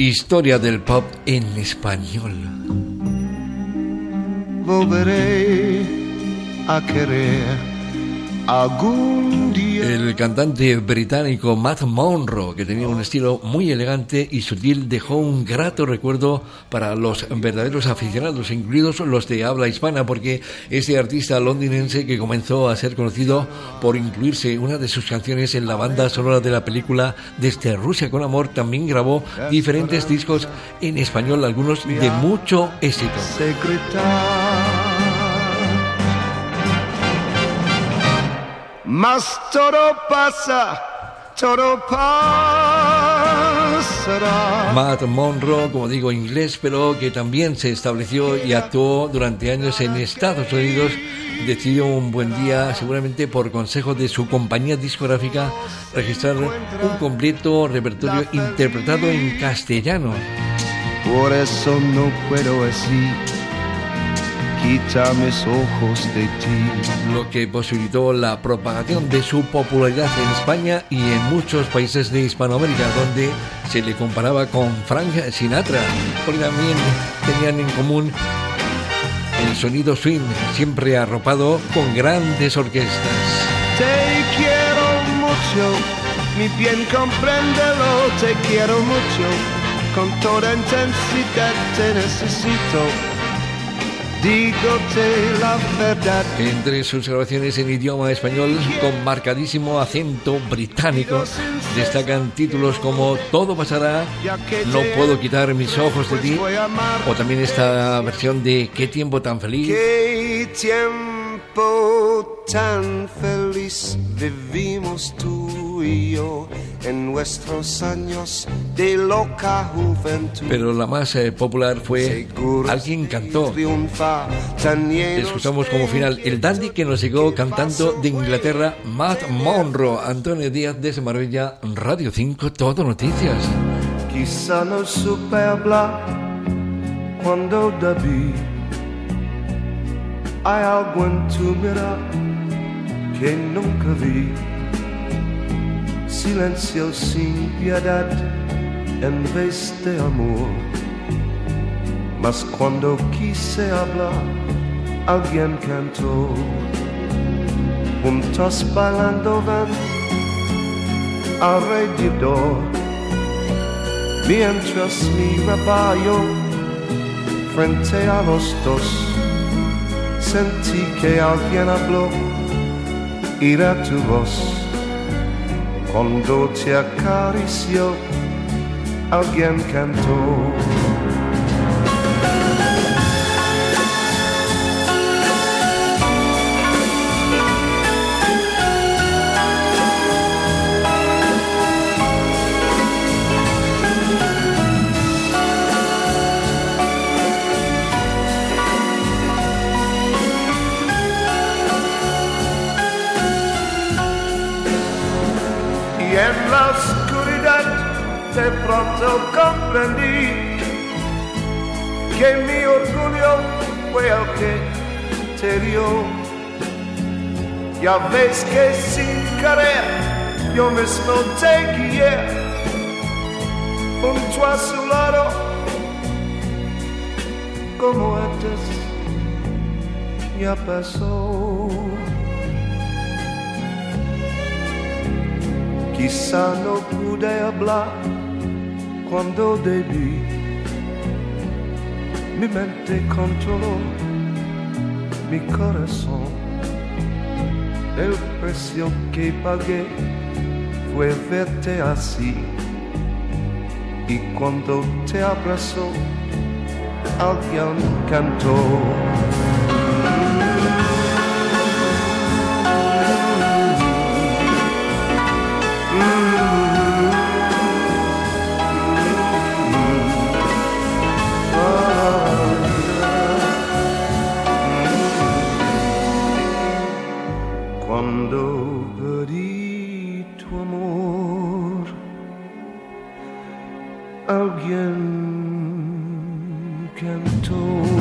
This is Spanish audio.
Historia del pop en español. Volveré a querer algún. El cantante británico Matt Monro, que tenía un estilo muy elegante y sutil, dejó un grato recuerdo para los verdaderos aficionados, incluidos los de habla hispana, porque este artista londinense que comenzó a ser conocido por incluirse una de sus canciones en la banda sonora de la película Desde Rusia con Amor, también grabó diferentes discos en español, algunos de mucho éxito. Mas todo pasa, todo pasará. Matt Monroe, como digo, inglés, pero que también se estableció y actuó durante años en Estados Unidos, decidió un buen día, seguramente por consejo de su compañía discográfica, registrar un completo repertorio interpretado en castellano. Por eso no puedo decir quita mis ojos de ti. Lo que posibilitó la propagación de su popularidad en España y en muchos países de Hispanoamérica, donde se le comparaba con Frank Sinatra, porque también tenían en común el sonido swing, siempre arropado con grandes orquestas. Te quiero mucho, mi bien compréndelo, te quiero mucho, con toda intensidad te necesito. Entre sus grabaciones en idioma español con marcadísimo acento británico destacan títulos como Todo pasará, No puedo quitar mis ojos de ti o también esta versión de Qué tiempo tan feliz. Qué tiempo tan feliz vivimos tú y yo en nuestros años de loca juventud. Pero la más eh, popular fue Alguien cantó. Escuchamos como final el dandy que nos llegó cantando de Inglaterra, Matt Monroe, Antonio Díaz de Marbella, Radio 5, Todo Noticias. Quizá no supe hablar cuando debí. Hay algo en tu mirada que nunca vi silencio sin piedad en vez de amor. Mas cuando quise hablar, alguien cantó. Juntos bailando van alrededor. Mientras miraba yo frente a los dos, sentí que alguien habló. Era tu voz cuando te acarició, alguien cantó. En la oscuridad de pronto comprendí que mi orgullo fue el que te dio. Ya ves que sin querer yo mismo te guié junto a su lado como antes ya pasó. Quizá no pude hablar cuando debí. Mi mente controló mi corazón. El precio que pagué fue verte así. Y cuando te abrazó, alguien cantó. Cuando perdí tu amor, alguien cantó.